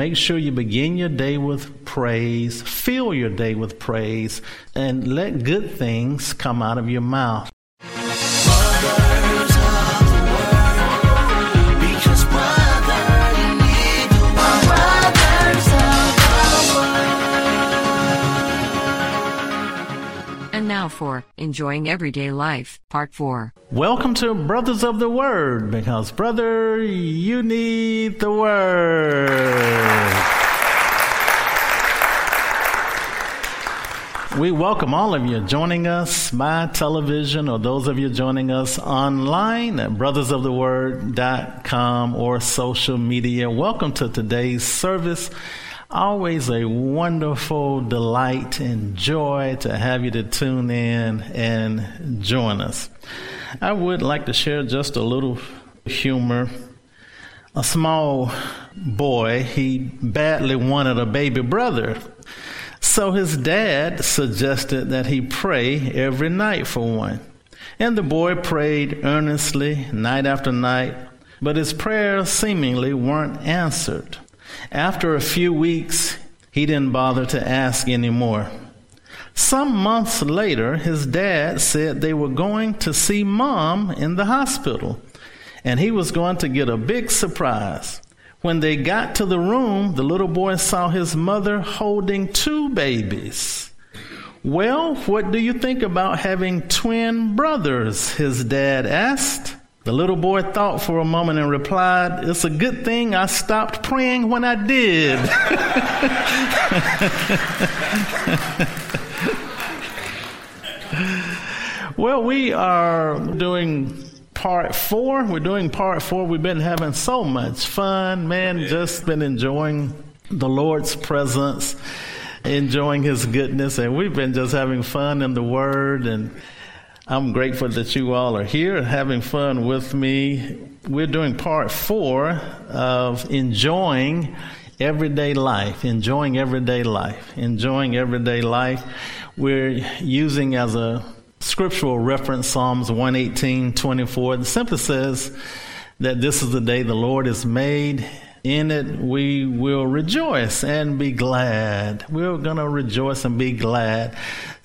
make sure you begin your day with praise, fill your day with praise, and let good things come out of your mouth. Now for Enjoying Everyday Life, Part 4. Welcome to Brothers of the Word, because, brother, you need the Word. We welcome all of you joining us by television or those of you joining us online at brothersoftheword.com or social media. Welcome to today's service. Always a wonderful delight and joy to have you to tune in and join us. I would like to share just a little humor. A small boy, he badly wanted a baby brother. So his dad suggested that he pray every night for one. And the boy prayed earnestly night after night, but his prayers seemingly weren't answered. After a few weeks, he didn't bother to ask anymore. Some months later, his dad said they were going to see mom in the hospital, and he was going to get a big surprise. When they got to the room, the little boy saw his mother holding two babies. Well, what do you think about having twin brothers? His dad asked. The little boy thought for a moment and replied, It's a good thing I stopped praying when I did. well, we are doing part four. We're doing part four. We've been having so much fun, man, just been enjoying the Lord's presence, enjoying His goodness, and we've been just having fun in the Word and I'm grateful that you all are here having fun with me. We're doing part four of enjoying everyday life, enjoying everyday life, enjoying everyday life. We're using as a scriptural reference Psalms 118, 24. It simply says that this is the day the Lord has made. In it, we will rejoice and be glad. We're going to rejoice and be glad.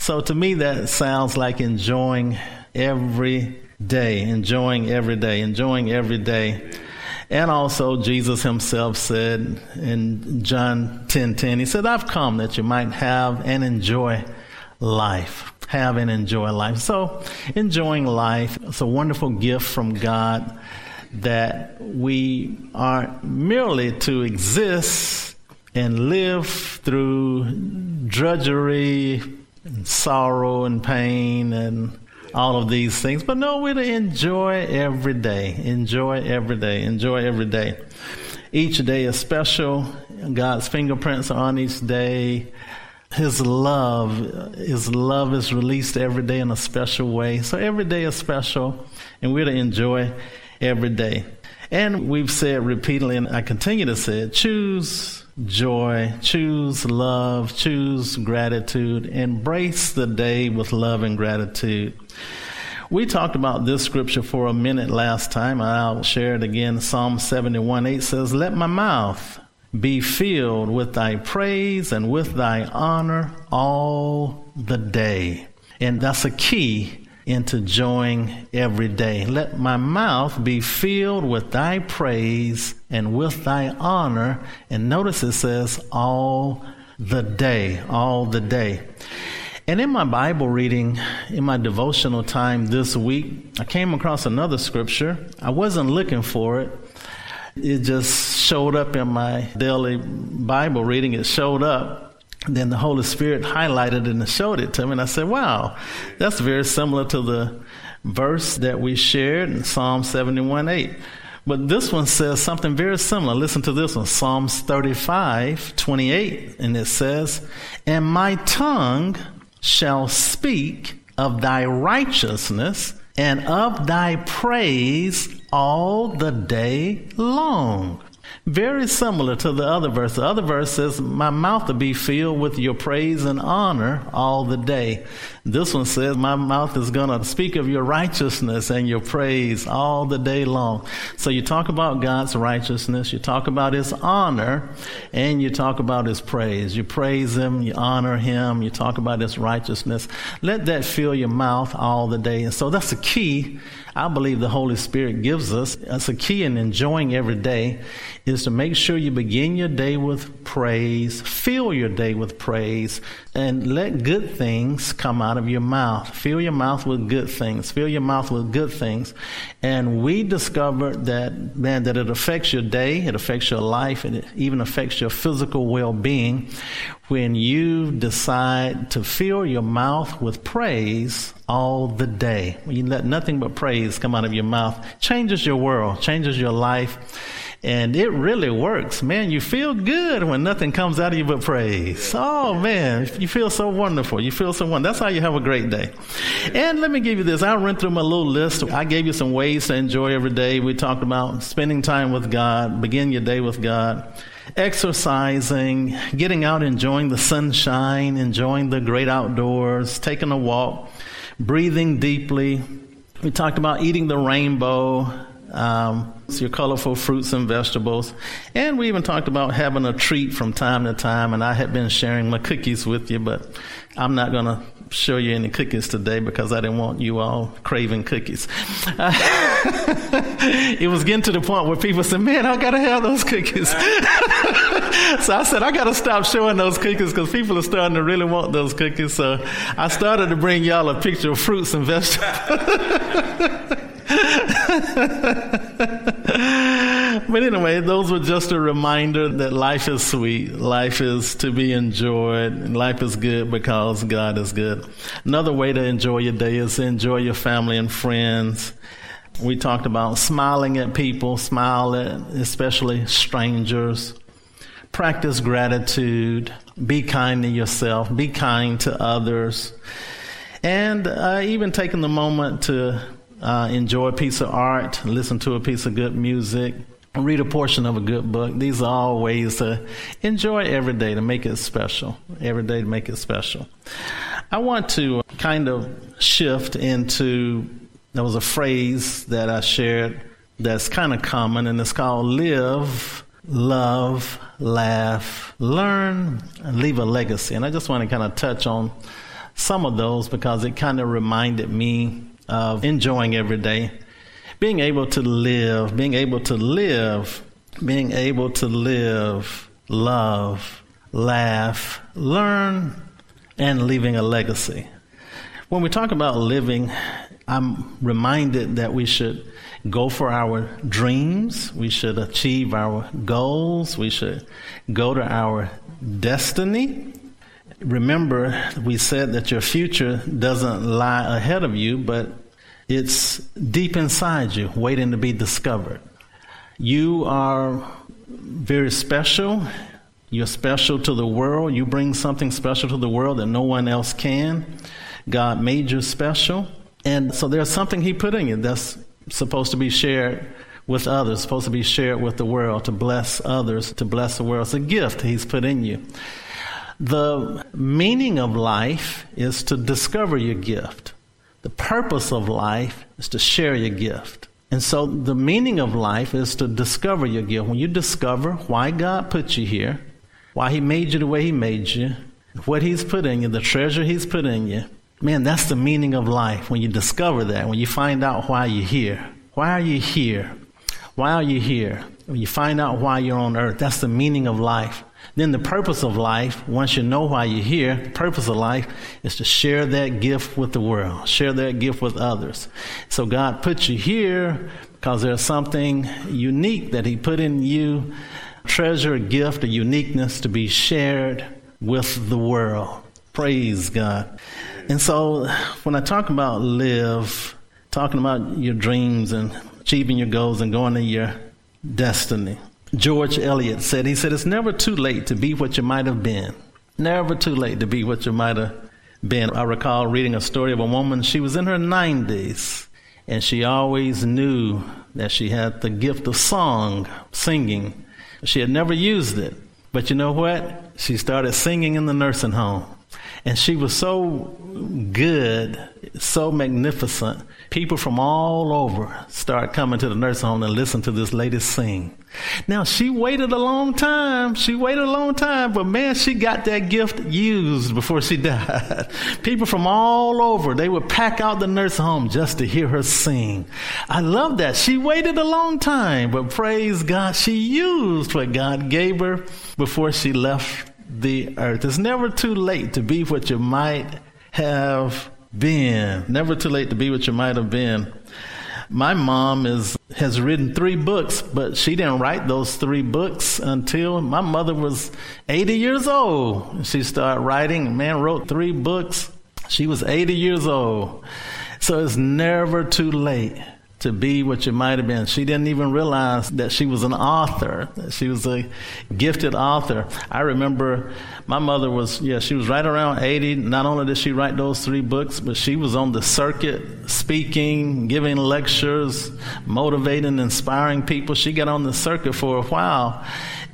So to me, that sounds like enjoying every day, enjoying every day, enjoying every day. And also, Jesus himself said in John 10 10, he said, I've come that you might have and enjoy life. Have and enjoy life. So, enjoying life, it's a wonderful gift from God that we aren't merely to exist and live through drudgery, and sorrow and pain and all of these things. But no, we're to enjoy every day. Enjoy every day. Enjoy every day. Each day is special. God's fingerprints are on each day. His love, His love is released every day in a special way. So every day is special, and we're to enjoy every day. And we've said repeatedly, and I continue to say it, choose joy, choose love, choose gratitude, embrace the day with love and gratitude. We talked about this scripture for a minute last time. I'll share it again. Psalm 71 8 says, Let my mouth be filled with thy praise and with thy honor all the day. And that's a key into joying every day. Let my mouth be filled with thy praise and with thy honor. And notice it says all the day, all the day. And in my Bible reading, in my devotional time this week, I came across another scripture. I wasn't looking for it. It just showed up in my daily Bible reading. It showed up then the Holy Spirit highlighted and showed it to me. And I said, wow, that's very similar to the verse that we shared in Psalm 71 8. But this one says something very similar. Listen to this one Psalms 35 28. And it says, And my tongue shall speak of thy righteousness and of thy praise all the day long. Very similar to the other verse. The other verse says, My mouth will be filled with your praise and honor all the day. This one says, My mouth is going to speak of your righteousness and your praise all the day long. So you talk about God's righteousness, you talk about His honor, and you talk about His praise. You praise Him, you honor Him, you talk about His righteousness. Let that fill your mouth all the day. And so that's the key I believe the Holy Spirit gives us. That's a key in enjoying every day is to make sure you begin your day with praise, fill your day with praise, and let good things come out of your mouth. Fill your mouth with good things. Fill your mouth with good things. And we discovered that, man, that it affects your day, it affects your life, and it even affects your physical well being when you decide to fill your mouth with praise all the day. When you let nothing but praise come out of your mouth, changes your world, changes your life. And it really works. Man, you feel good when nothing comes out of you but praise. Oh man, you feel so wonderful. You feel so wonderful. That's how you have a great day. And let me give you this. I went through my little list. I gave you some ways to enjoy every day. We talked about spending time with God, begin your day with God exercising, getting out, enjoying the sunshine, enjoying the great outdoors, taking a walk, breathing deeply. We talked about eating the rainbow, um, your colorful fruits and vegetables. And we even talked about having a treat from time to time. And I had been sharing my cookies with you, but I'm not going to show you any cookies today because I didn't want you all craving cookies. it was getting to the point where people said, Man, I got to have those cookies. so I said, I got to stop showing those cookies because people are starting to really want those cookies. So I started to bring y'all a picture of fruits and vegetables. but anyway, those were just a reminder that life is sweet. Life is to be enjoyed. Life is good because God is good. Another way to enjoy your day is to enjoy your family and friends. We talked about smiling at people, smile at especially strangers. Practice gratitude. Be kind to yourself. Be kind to others. And uh, even taking the moment to uh, enjoy a piece of art, listen to a piece of good music, read a portion of a good book. These are all ways to enjoy every day to make it special. Every day to make it special. I want to kind of shift into there was a phrase that I shared that's kind of common, and it's called live, love, laugh, learn, and leave a legacy. And I just want to kind of touch on some of those because it kind of reminded me of enjoying every day, being able to live, being able to live, being able to live, love, laugh, learn, and leaving a legacy. When we talk about living, I'm reminded that we should go for our dreams, we should achieve our goals, we should go to our destiny, remember, we said that your future doesn't lie ahead of you, but it's deep inside you, waiting to be discovered. You are very special. You're special to the world. You bring something special to the world that no one else can. God made you special. And so there's something He put in you that's supposed to be shared with others, supposed to be shared with the world, to bless others, to bless the world. It's a gift He's put in you. The meaning of life is to discover your gift. The purpose of life is to share your gift. And so the meaning of life is to discover your gift. When you discover why God put you here, why He made you the way He made you, what He's put in you, the treasure He's put in you, man, that's the meaning of life. When you discover that, when you find out why you're here. Why are you here? Why are you here? When you find out why you're on earth, that's the meaning of life. Then the purpose of life, once you know why you're here, the purpose of life is to share that gift with the world, share that gift with others. So God put you here because there's something unique that He put in you, treasure, a gift, a uniqueness to be shared with the world. Praise God. And so when I talk about live, talking about your dreams and achieving your goals and going to your destiny. George Eliot said, he said, it's never too late to be what you might have been. Never too late to be what you might have been. I recall reading a story of a woman, she was in her 90s, and she always knew that she had the gift of song, singing. She had never used it. But you know what? She started singing in the nursing home. And she was so good, so magnificent. People from all over start coming to the nursing home and listen to this lady sing. Now she waited a long time. She waited a long time, but man, she got that gift used before she died. People from all over, they would pack out the nursing home just to hear her sing. I love that. She waited a long time, but praise God, she used what God gave her before she left the earth. It's never too late to be what you might have been. Never too late to be what you might have been. My mom is has written three books, but she didn't write those three books until my mother was 80 years old. She started writing. Man wrote three books. She was 80 years old. So it's never too late to be what you might have been. She didn't even realize that she was an author. She was a gifted author. I remember my mother was, yeah, she was right around 80. Not only did she write those three books, but she was on the circuit speaking, giving lectures, motivating, inspiring people. She got on the circuit for a while.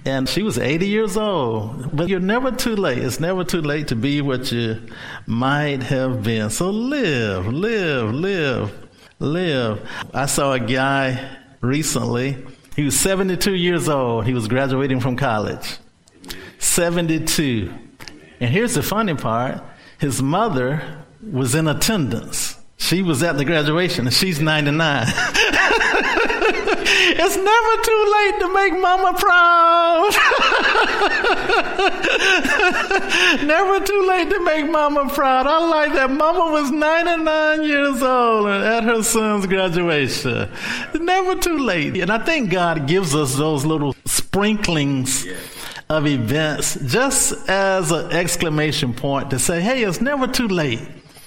And she was 80 years old. But you're never too late. It's never too late to be what you might have been. So live, live, live live. I saw a guy recently. He was 72 years old. He was graduating from college. 72. And here's the funny part his mother was in attendance. She was at the graduation and she's 99. it's never too late to make mama proud. never too late to make mama proud. I like that. Mama was 99 years old at her son's graduation. Never too late. And I think God gives us those little sprinklings of events just as an exclamation point to say, hey, it's never too late.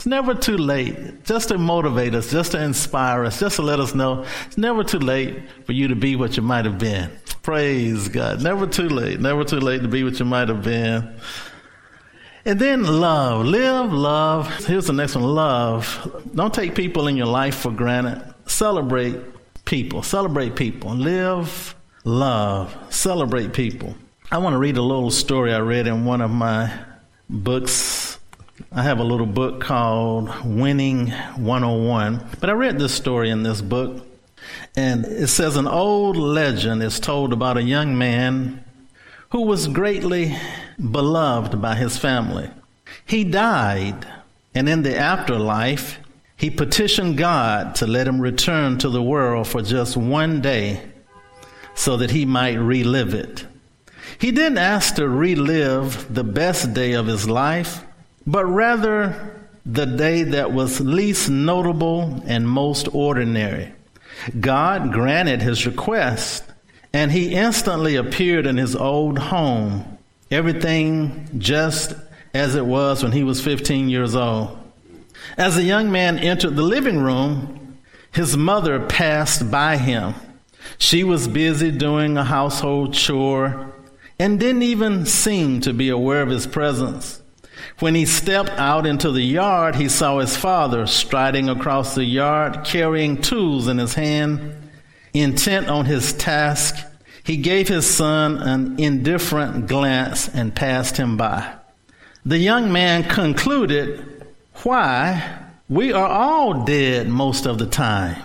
It's never too late just to motivate us, just to inspire us, just to let us know it's never too late for you to be what you might have been. Praise God. Never too late. Never too late to be what you might have been. And then love. Live, love. Here's the next one love. Don't take people in your life for granted. Celebrate people. Celebrate people. Live, love. Celebrate people. I want to read a little story I read in one of my books I have a little book called Winning 101. But I read this story in this book, and it says an old legend is told about a young man who was greatly beloved by his family. He died, and in the afterlife, he petitioned God to let him return to the world for just one day so that he might relive it. He didn't ask to relive the best day of his life but rather the day that was least notable and most ordinary. God granted his request, and he instantly appeared in his old home, everything just as it was when he was 15 years old. As the young man entered the living room, his mother passed by him. She was busy doing a household chore and didn't even seem to be aware of his presence. When he stepped out into the yard, he saw his father striding across the yard, carrying tools in his hand. Intent on his task, he gave his son an indifferent glance and passed him by. The young man concluded, Why? We are all dead most of the time.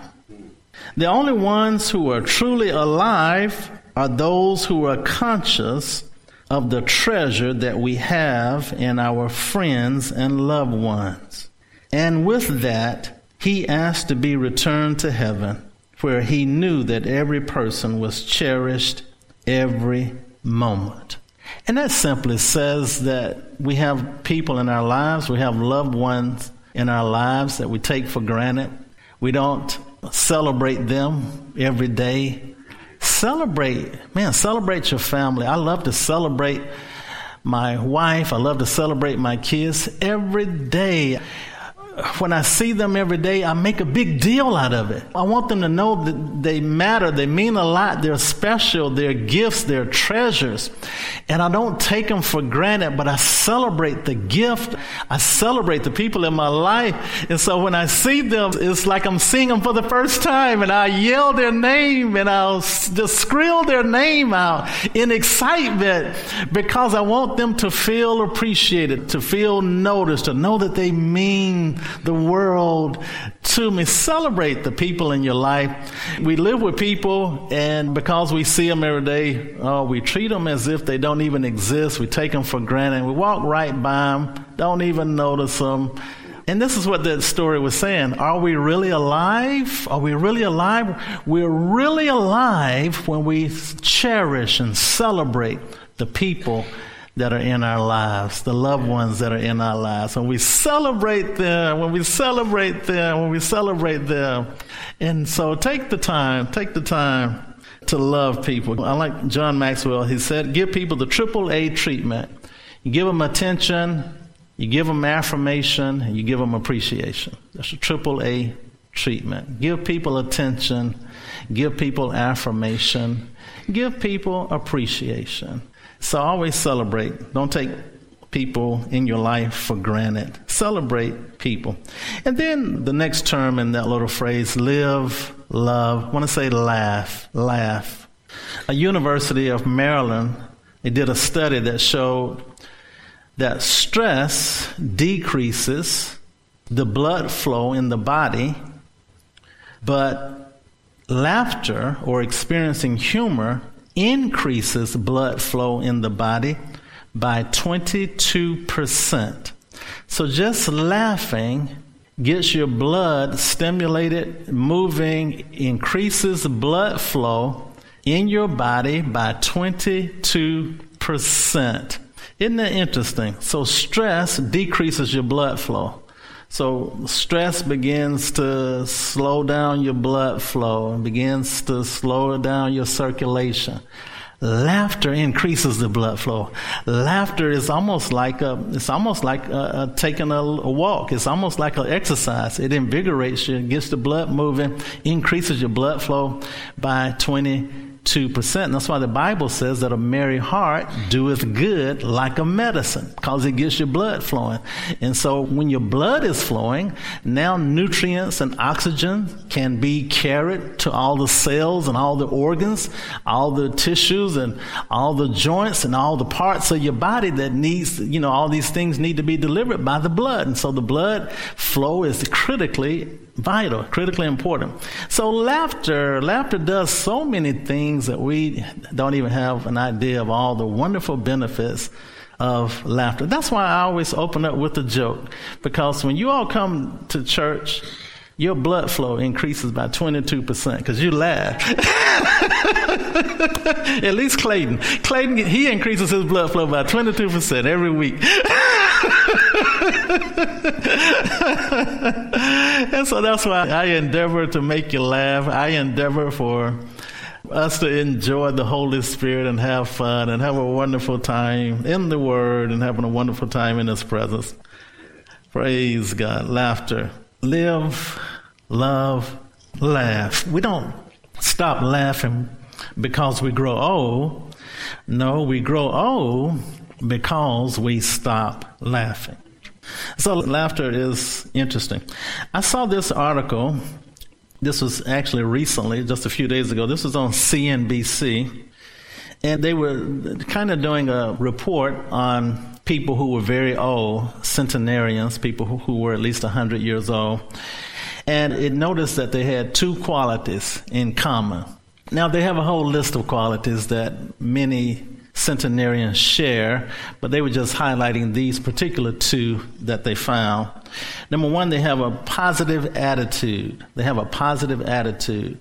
The only ones who are truly alive are those who are conscious of the treasure that we have in our friends and loved ones. And with that, he asked to be returned to heaven, where he knew that every person was cherished every moment. And that simply says that we have people in our lives, we have loved ones in our lives that we take for granted. We don't celebrate them every day celebrate, man, celebrate your family. I love to celebrate my wife. I love to celebrate my kids every day. When I see them every day, I make a big deal out of it. I want them to know that they matter, they mean a lot, they're special, they're gifts, they're treasures. And I don't take them for granted, but I celebrate the gift. I celebrate the people in my life. And so when I see them, it's like I'm seeing them for the first time and I yell their name and I'll just skrill their name out in excitement because I want them to feel appreciated, to feel noticed, to know that they mean the world to me. Celebrate the people in your life. We live with people, and because we see them every day, uh, we treat them as if they don't even exist. We take them for granted. We walk right by them, don't even notice them. And this is what that story was saying. Are we really alive? Are we really alive? We're really alive when we cherish and celebrate the people that are in our lives, the loved ones that are in our lives. When we celebrate them, when we celebrate them, when we celebrate them. And so take the time, take the time to love people. I like John Maxwell. He said, give people the triple A treatment. You give them attention, you give them affirmation, and you give them appreciation. That's a triple A treatment. Give people attention, give people affirmation, give people appreciation. So always celebrate. Don't take people in your life for granted. Celebrate people. And then the next term in that little phrase, live, love. I want to say laugh, laugh. A University of Maryland, they did a study that showed that stress decreases the blood flow in the body, but laughter or experiencing humor increases blood flow in the body by 22%. So just laughing gets your blood stimulated, moving, increases blood flow in your body by 22%. Isn't that interesting? So stress decreases your blood flow. So stress begins to slow down your blood flow and begins to slow down your circulation. Laughter increases the blood flow. Laughter is almost like a, it's almost like a, a taking a, a, walk. It's almost like an exercise. It invigorates you, gets the blood moving, increases your blood flow by 20 2%. That's why the Bible says that a merry heart doeth good like a medicine because it gets your blood flowing. And so when your blood is flowing, now nutrients and oxygen can be carried to all the cells and all the organs, all the tissues and all the joints and all the parts of your body that needs, you know, all these things need to be delivered by the blood. And so the blood flow is critically vital, critically important. So laughter, laughter does so many things that we don't even have an idea of all the wonderful benefits of laughter. That's why I always open up with a joke because when you all come to church, your blood flow increases by 22% because you laugh. At least Clayton. Clayton, he increases his blood flow by 22% every week. and so that's why I endeavor to make you laugh. I endeavor for us to enjoy the Holy Spirit and have fun and have a wonderful time in the Word and having a wonderful time in His presence. Praise God. Laughter. Live, love, laugh. We don't stop laughing because we grow old. No, we grow old because we stop laughing. So laughter is interesting. I saw this article. This was actually recently, just a few days ago. This was on CNBC. And they were kind of doing a report on people who were very old, centenarians, people who, were at least 100 years old. And it noticed that they had two qualities in common. Now, they have a whole list of qualities that many centenarians share, but they were just highlighting these particular two that they found. Number one, they have a positive attitude. They have a positive attitude.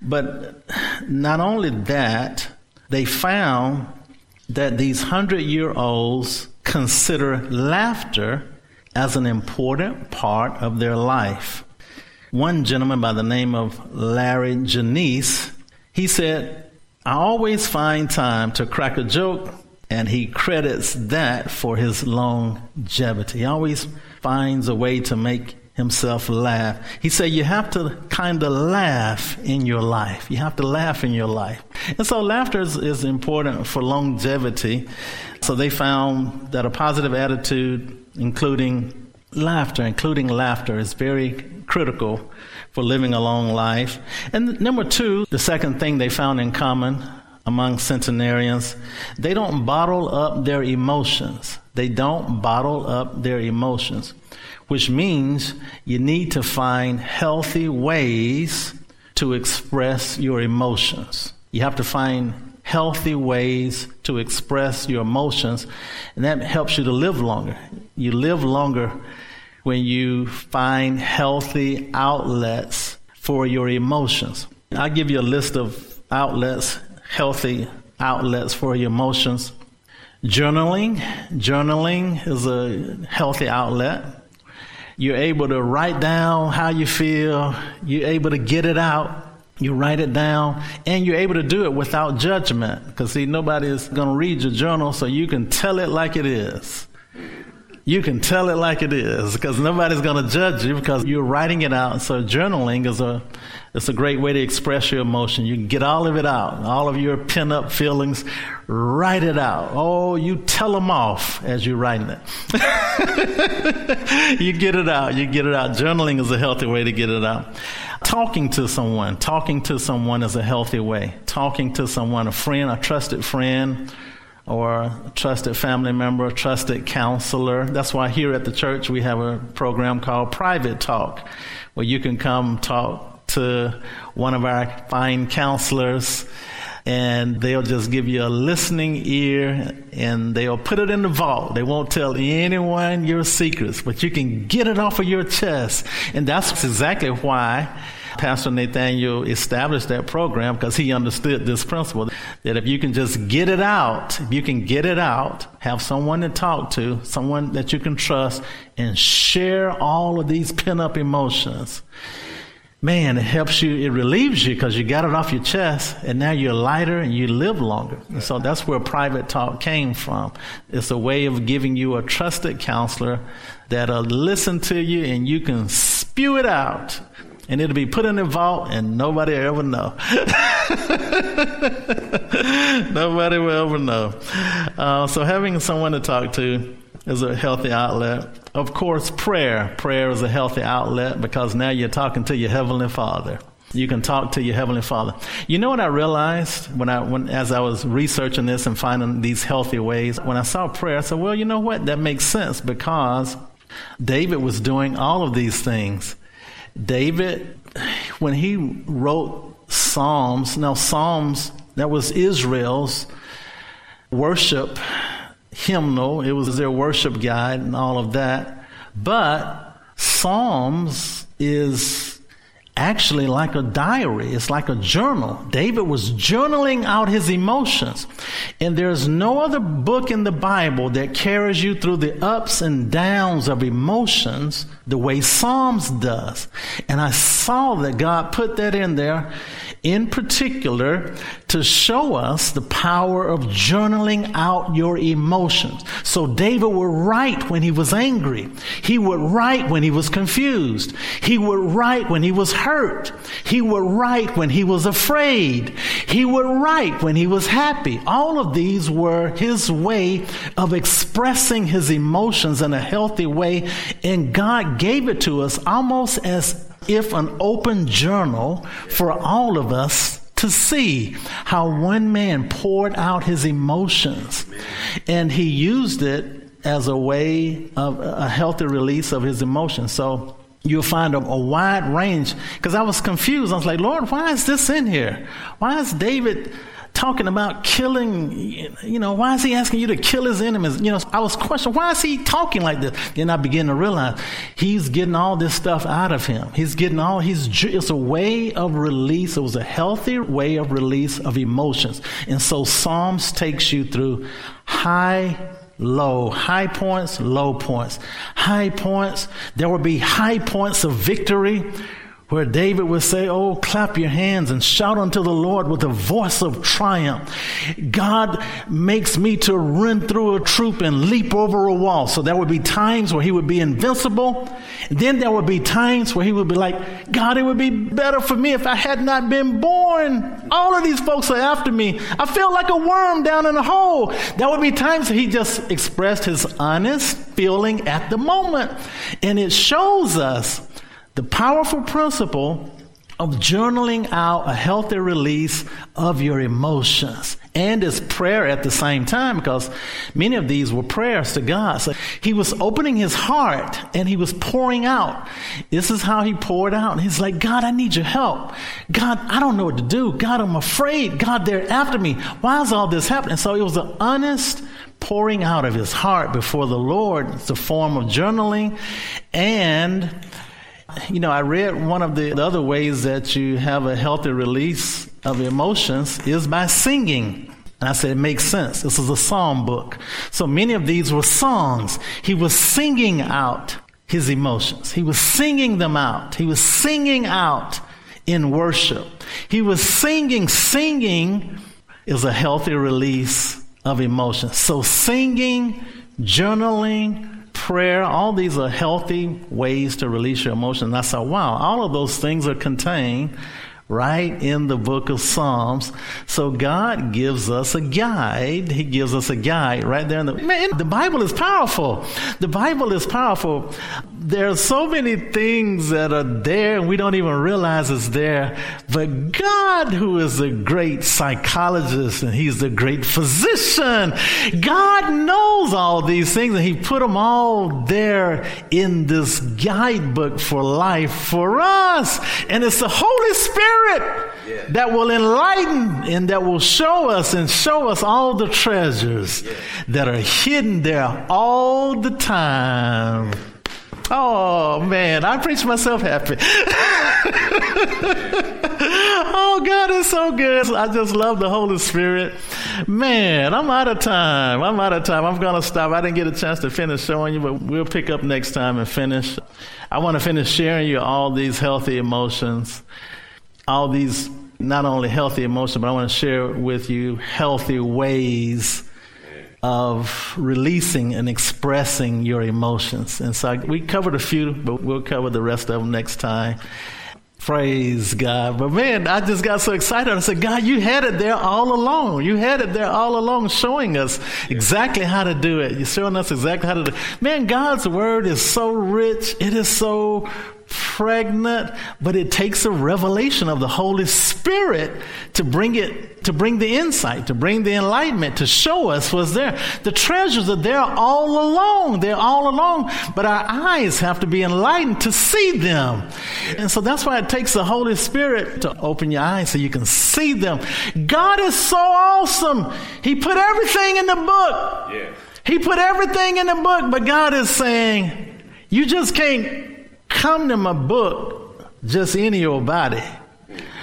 But not only that, they found that these hundred year olds consider laughter as an important part of their life. One gentleman by the name of Larry Janice, he said, I always find time to crack a joke, and he credits that for his longevity. He always finds a way to make himself laugh. He said you have to kind of laugh in your life. You have to laugh in your life. And so laughter is, is important for longevity. So they found that a positive attitude, including laughter, including laughter, is very critical for living a long life. And number two, the second thing they found in common among centenarians, they don't bottle up their emotions. They don't bottle up their emotions, which means you need to find healthy ways to express your emotions. You have to find healthy ways to express your emotions, and that helps you to live longer. You live longer when you find healthy outlets for your emotions. I'll give you a list of outlets, healthy outlets for your emotions. Journaling. Journaling is a healthy outlet. You're able to write down how you feel. You're able to get it out. You write it down and you're able to do it without judgment. Because see, nobody is going to read your journal so you can tell it like it is. You can tell it like it is because nobody's going to judge you because you're writing it out. So journaling is a, it's a great way to express your emotion. You can get all of it out, all of your pent up feelings, write it out. Oh, you tell them off as you're writing it. you get it out. You get it out. Journaling is a healthy way to get it out. Talking to someone, talking to someone is a healthy way. Talking to someone, a friend, a trusted friend, or a trusted family member, a trusted counselor. That's why here at the church we have a program called Private Talk, where you can come talk to one of our fine counselors and they'll just give you a listening ear and they'll put it in the vault. They won't tell anyone your secrets, but you can get it off of your chest. And that's exactly why Pastor Nathaniel established that program because he understood this principle that if you can just get it out, if you can get it out, have someone to talk to, someone that you can trust, and share all of these pent up emotions. Man, it helps you, it relieves you because you got it off your chest and now you're lighter and you live longer. And so that's where private talk came from. It's a way of giving you a trusted counselor that'll listen to you and you can spew it out and it'll be put in a vault and nobody will ever know. nobody will ever know. Uh, so having someone to talk to is a healthy outlet. Of course, prayer. Prayer is a healthy outlet because now you're talking to your heavenly Father. You can talk to your heavenly Father. You know what I realized when I, when, as I was researching this and finding these healthy ways? When I saw prayer, I said, well, you know what? That makes sense because David was doing all of these things. David, when he wrote Psalms, now Psalms, that was Israel's worship hymnal, it was their worship guide and all of that. But Psalms is actually like a diary. It's like a journal. David was journaling out his emotions. And there's no other book in the Bible that carries you through the ups and downs of emotions the way Psalms does. And I saw that God put that in there in particular to show us the power of journaling out your emotions. So David would write when he was angry. He would write when he was confused. He would write when he was hurt. He would write when he was afraid. He would write when he was happy. All of these were his way of expressing his emotions in a healthy way. And God gave it to us almost as if an open journal for all of us to see how one man poured out his emotions and he used it as a way of a healthy release of his emotions. So you'll find a, a wide range because I was confused. I was like, Lord, why is this in here? Why is David talking about killing, you know, why is he asking you to kill his enemies? You know, I was questioning, why is he talking like this? Then I begin to realize he's getting all this stuff out of him. He's getting all, he's, it's a way of release. It was a healthy way of release of emotions. And so Psalms takes you through high low, high points, low points. High points, there will be high points of victory where David would say, Oh, clap your hands and shout unto the Lord with a voice of triumph. God makes me to run through a troop and leap over a wall. So there would be times where he would be invincible. Then there would be times where he would be like, God, it would be better for me if I had not been born. All of these folks are after me. I feel like a worm down in a hole. There would be times he just expressed his honest feeling at the moment. And it shows us the powerful principle of journaling out a healthy release of your emotions and as prayer at the same time because many of these were prayers to God. So he was opening his heart and he was pouring out. This is how he poured out. And he's like, God, I need your help. God, I don't know what to do. God, I'm afraid. God, they're after me. Why is all this happening? So it was an honest pouring out of his heart before the Lord. It's a form of journaling and you know, I read one of the other ways that you have a healthy release of emotions is by singing. And I said, it makes sense. This is a psalm book. So many of these were songs. He was singing out his emotions. He was singing them out. He was singing out in worship. He was singing, singing is a healthy release of emotions. So singing, journaling, prayer, all these are healthy ways to release your emotions. And I said, wow, all of those things are contained right in the book of Psalms. So God gives us a guide. He gives us a guide right there in the man, the Bible is powerful. The Bible is powerful. There are so many things that are there and we don't even realize it's there. But God, who is a great psychologist and he's the great physician, God knows all these things and he put them all there in this guidebook for life for us. And it's the Holy Spirit Spirit that will enlighten and that will show us and show us all the treasures that are hidden there all the time. Oh man, I preach myself happy. oh God it's so good. I just love the Holy Spirit. Man, I'm out of time. I'm out of time. I'm gonna stop. I didn't get a chance to finish showing you, but we'll pick up next time and finish. I want to finish sharing you all these healthy emotions all these not only healthy emotions, but I want to share with you healthy ways of releasing and expressing your emotions. And so we covered a few, but we'll cover the rest of them next time. Praise God. But man, I just got so excited. I said, God, you had it there all along. You had it there all along showing us exactly how to do it. You're showing us exactly how to do it. Man, God's word is so rich. It is so pregnant, but it takes a revelation of the Holy Spirit to bring it, to bring the insight, to bring the enlightenment, to show us what's there. The treasures are there all along. They're all along, but our eyes have to be enlightened to see them. And so that's why it takes the Holy Spirit to open your eyes so you can see them. God is so awesome. He put everything in the book. Yeah. He put everything in the book, but God is saying, you just can't come to my book just any old body.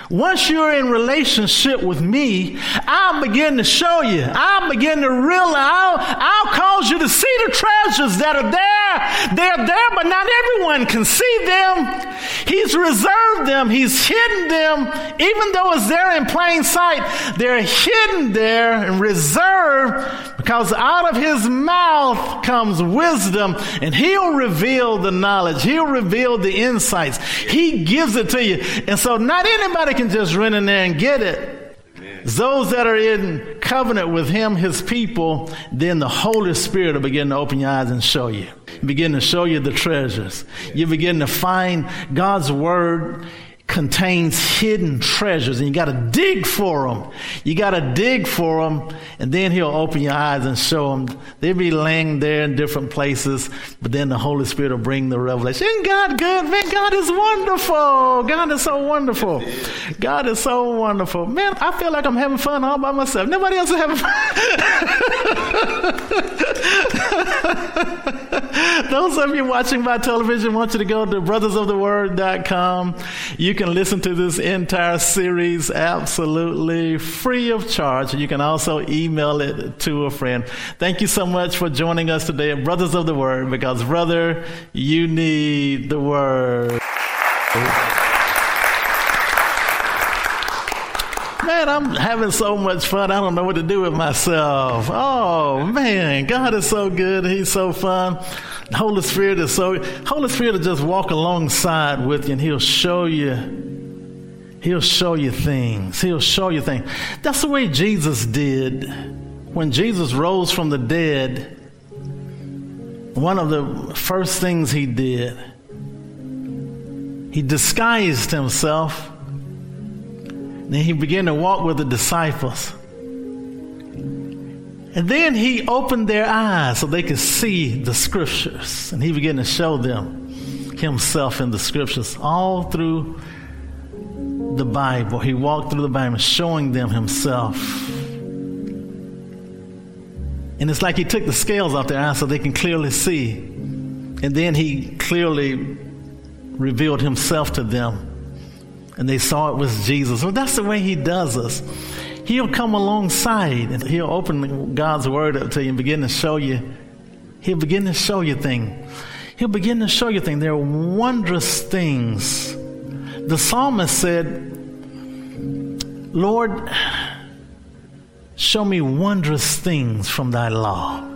Once you're in relationship with me, I'll begin to show you. I'll begin to realize. I'll, I'll cause you to see the treasures that are there. They're there, but not everyone can see them. He's reserved them. He's hidden them. Even though it's there in plain sight, they're hidden there and reserved because out of his mouth comes wisdom and he'll reveal the knowledge. He'll reveal the insights. He gives it to you. And so not anybody can just run in there and get it. Those that are in covenant with him, his people, then the Holy Spirit will begin to open your eyes and show you. Begin to show you the treasures. You begin to find God's word contains hidden treasures and you got to dig for them. You got to dig for them and then he'll open your eyes and show them. They'll be laying there in different places, but then the Holy Spirit will bring the revelation. Isn't God good? Man, God is wonderful. God is so wonderful. God is so wonderful. Man, I feel like I'm having fun all by myself. Nobody else is having fun. Those of you watching by television want you to go to brothersoftheword.com. You can listen to this entire series absolutely free of charge. You can also email it to a friend. Thank you so much for joining us today Brothers of the Word because, brother, you need the Word. man, I'm having so much fun. I don't know what to do with myself. Oh, man, God is so good. He's so fun. The Holy Spirit is so. Holy Spirit will just walk alongside with you, and He'll show you. He'll show you things. He'll show you things. That's the way Jesus did when Jesus rose from the dead. One of the first things He did, He disguised Himself then he began to walk with the disciples. And then he opened their eyes so they could see the scriptures. And he began to show them himself in the scriptures all through the Bible. He walked through the Bible showing them himself. And it's like he took the scales off their eyes so they can clearly see. And then he clearly revealed himself to them and they saw it was Jesus. Well, that's the way He does us. He'll come alongside and He'll open God's Word up to you and begin to show you. He'll begin to show you things. He'll begin to show you things. There are wondrous things. The psalmist said, Lord, show me wondrous things from thy law.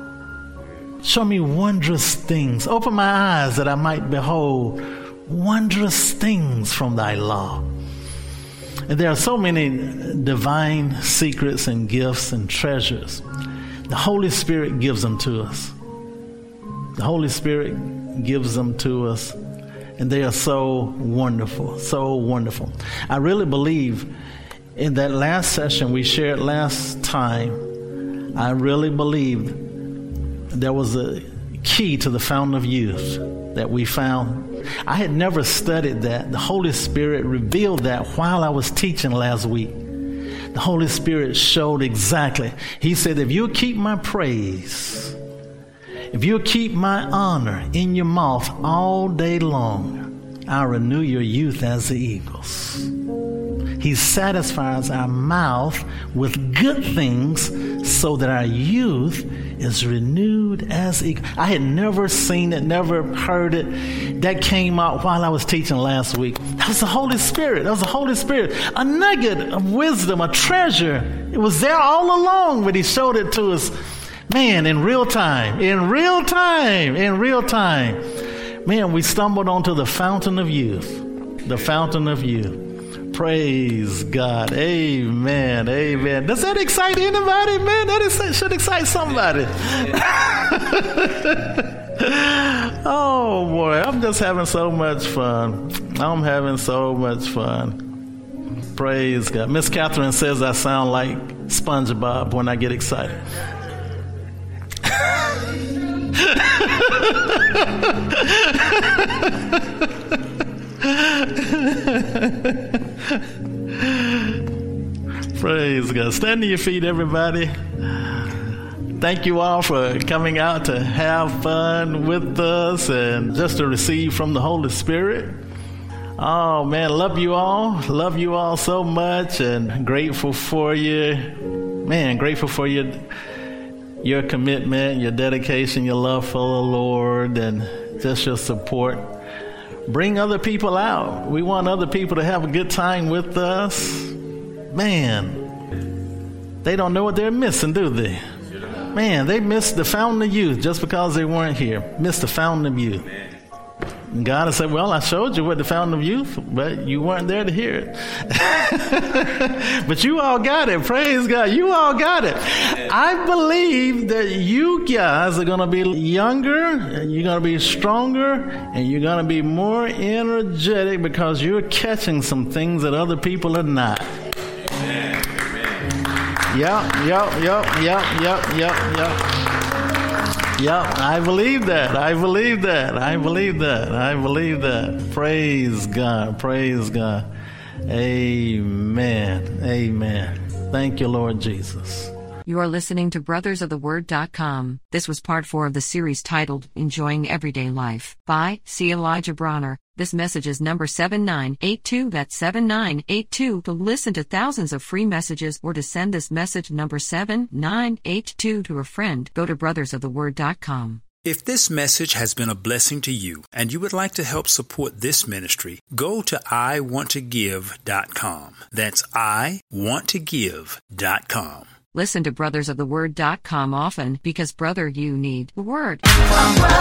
Show me wondrous things. Open my eyes that I might behold wondrous things from thy law. And there are so many divine secrets and gifts and treasures. The Holy Spirit gives them to us. The Holy Spirit gives them to us. And they are so wonderful, so wonderful. I really believe in that last session we shared last time, I really believe there was a key to the fountain of youth that we found. I had never studied that. The Holy Spirit revealed that while I was teaching last week. The Holy Spirit showed exactly. He said, if you keep my praise, if you keep my honor in your mouth all day long, I'll renew your youth as the eagles. He satisfies our mouth with good things so that our youth is renewed as eagle. I had never seen it, never heard it. That came out while I was teaching last week. That was the Holy Spirit. That was the Holy Spirit. A nugget of wisdom, a treasure. It was there all along, but He showed it to us, man, in real time, in real time, in real time. Man, we stumbled onto the fountain of youth, the fountain of youth. Praise God. Amen. Amen. Does that excite anybody? Man, that is, should excite somebody. oh boy, I'm just having so much fun. I'm having so much fun. Praise God. Miss Catherine says I sound like SpongeBob when I get excited. God. Uh, stand to your feet, everybody. Thank you all for coming out to have fun with us and just to receive from the Holy Spirit. Oh man, love you all. Love you all so much and grateful for you. Man, grateful for your your commitment, your dedication, your love for the Lord and just your support bring other people out. We want other people to have a good time with us. Man, they don't know what they're missing, do they? Man, they missed the fountain of youth just because they weren't here. Missed the fountain of youth. And God has said, Well, I showed you what the fountain of youth, but you weren't there to hear it. but you all got it. Praise God. You all got it. I believe that you guys are going to be younger, and you're going to be stronger, and you're going to be more energetic because you're catching some things that other people are not. Yep, yep, yep, yep, yep, yep, yep. Yep, I believe that. I believe that. I believe that. I believe that. Praise God. Praise God. Amen. Amen. Thank you, Lord Jesus. You are listening to brothersoftheword.com. This was part four of the series titled Enjoying Everyday Life by C. Elijah Bronner. This message is number 7982. That's 7982. To listen to thousands of free messages or to send this message number 7982 to a friend, go to brothersoftheword.com. If this message has been a blessing to you and you would like to help support this ministry, go to iwanttogive.com. That's iwanttogive.com. Listen to brothersoftheword.com often because brother you need the word. Brother